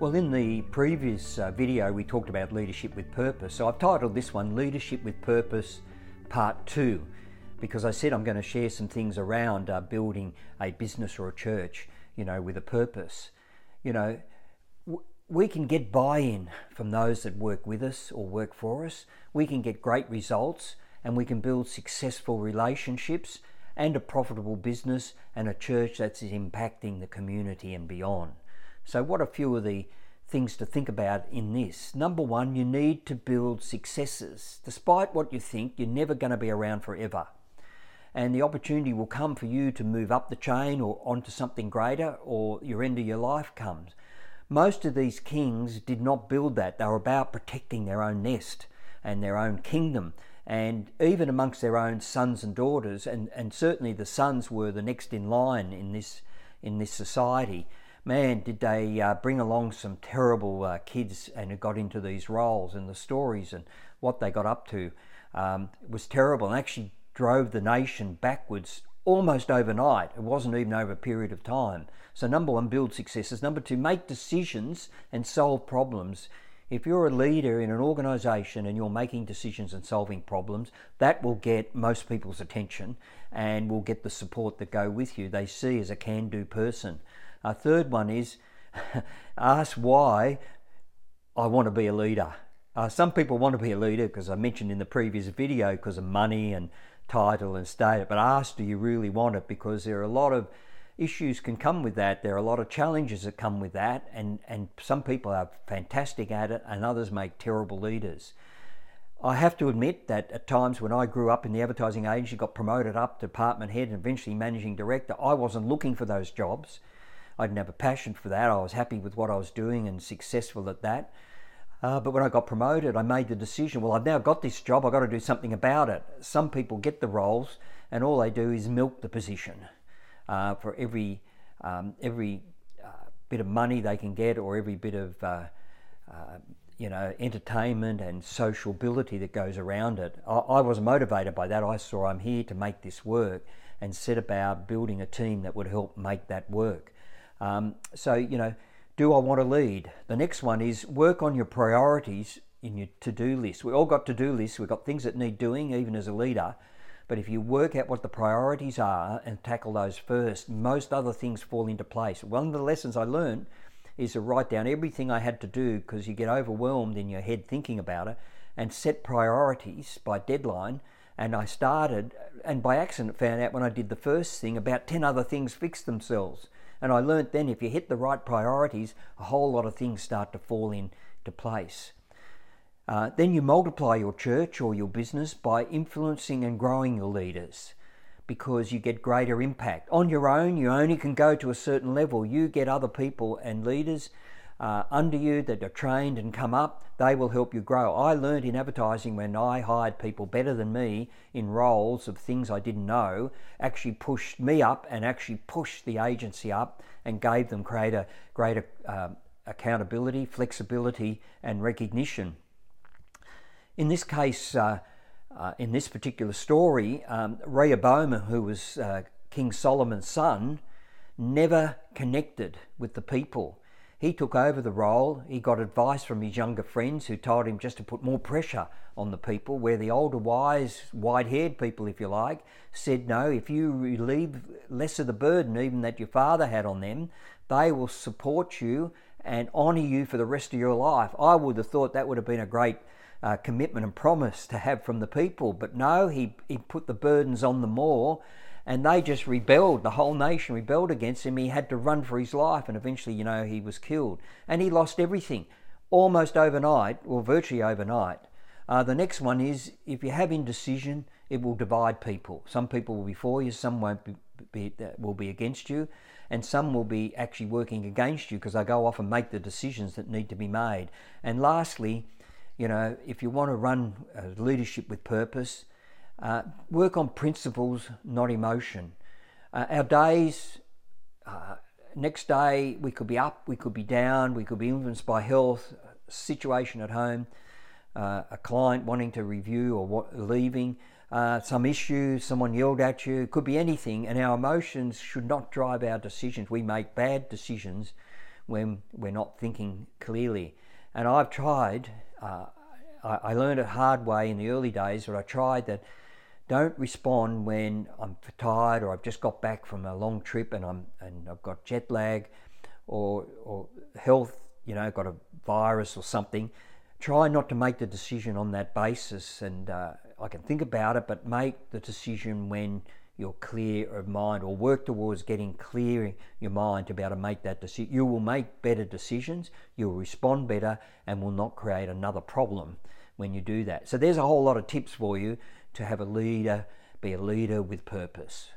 Well, in the previous uh, video, we talked about leadership with purpose. So I've titled this one Leadership with Purpose Part 2 because I said I'm going to share some things around uh, building a business or a church, you know, with a purpose. You know, w- we can get buy in from those that work with us or work for us. We can get great results and we can build successful relationships and a profitable business and a church that's impacting the community and beyond. So, what are a few of the things to think about in this? Number one, you need to build successes. Despite what you think, you're never going to be around forever. And the opportunity will come for you to move up the chain or onto something greater, or your end of your life comes. Most of these kings did not build that. They were about protecting their own nest and their own kingdom. And even amongst their own sons and daughters, and, and certainly the sons were the next in line in this, in this society, man, did they uh, bring along some terrible uh, kids and who got into these roles and the stories and what they got up to um, was terrible and actually drove the nation backwards almost overnight. It wasn't even over a period of time. So, number one, build successes. Number two, make decisions and solve problems. If you're a leader in an organization and you're making decisions and solving problems, that will get most people's attention and will get the support that go with you. They see as a can do person. A third one is ask why I want to be a leader. Uh, some people want to be a leader because I mentioned in the previous video because of money and title and status, but ask do you really want it because there are a lot of issues can come with that. There are a lot of challenges that come with that, and, and some people are fantastic at it, and others make terrible leaders. I have to admit that at times when I grew up in the advertising agency, got promoted up to department head and eventually managing director, I wasn't looking for those jobs. I didn't have a passion for that. I was happy with what I was doing and successful at that. Uh, but when I got promoted, I made the decision well, I've now got this job, I've got to do something about it. Some people get the roles and all they do is milk the position uh, for every, um, every uh, bit of money they can get or every bit of uh, uh, you know, entertainment and sociability that goes around it. I, I was motivated by that. I saw I'm here to make this work and set about building a team that would help make that work. Um, so, you know, do I want to lead? The next one is work on your priorities in your to do list. We all got to do lists, we've got things that need doing, even as a leader. But if you work out what the priorities are and tackle those first, most other things fall into place. One of the lessons I learned is to write down everything I had to do because you get overwhelmed in your head thinking about it and set priorities by deadline. And I started, and by accident found out when I did the first thing, about 10 other things fixed themselves. And I learnt then if you hit the right priorities, a whole lot of things start to fall into place. Uh, then you multiply your church or your business by influencing and growing your leaders because you get greater impact. On your own, you only can go to a certain level. You get other people and leaders uh, under you that are trained and come up, they will help you grow. I learned in advertising when I hired people better than me in roles of things I didn't know, actually pushed me up and actually pushed the agency up and gave them greater, greater uh, accountability, flexibility, and recognition. In this case, uh, uh, in this particular story, um, Rehoboam, who was uh, King Solomon's son, never connected with the people he took over the role. He got advice from his younger friends who told him just to put more pressure on the people, where the older, wise, white haired people, if you like, said, No, if you relieve less of the burden even that your father had on them, they will support you and honour you for the rest of your life. I would have thought that would have been a great uh, commitment and promise to have from the people, but no, he, he put the burdens on them more and they just rebelled. The whole nation rebelled against him. He had to run for his life, and eventually, you know, he was killed. And he lost everything almost overnight, or virtually overnight. Uh, the next one is if you have indecision, it will divide people. Some people will be for you, some won't be, be will be against you, and some will be actually working against you because they go off and make the decisions that need to be made. And lastly, you know, if you want to run leadership with purpose, uh, work on principles, not emotion. Uh, our days, uh, next day, we could be up, we could be down, we could be influenced by health, situation at home, uh, a client wanting to review or what, leaving, uh, some issue, someone yelled at you, it could be anything, and our emotions should not drive our decisions. We make bad decisions when we're not thinking clearly. And I've tried, uh, I, I learned it hard way in the early days, but I tried that don't respond when I'm tired or I've just got back from a long trip and I'm and I've got jet lag or or health, you know, got a virus or something. Try not to make the decision on that basis, and uh, I can think about it, but make the decision when you're clear of mind or work towards getting clear your mind to be able to make that decision. You will make better decisions, you'll respond better, and will not create another problem when you do that. So, there's a whole lot of tips for you to have a leader, be a leader with purpose.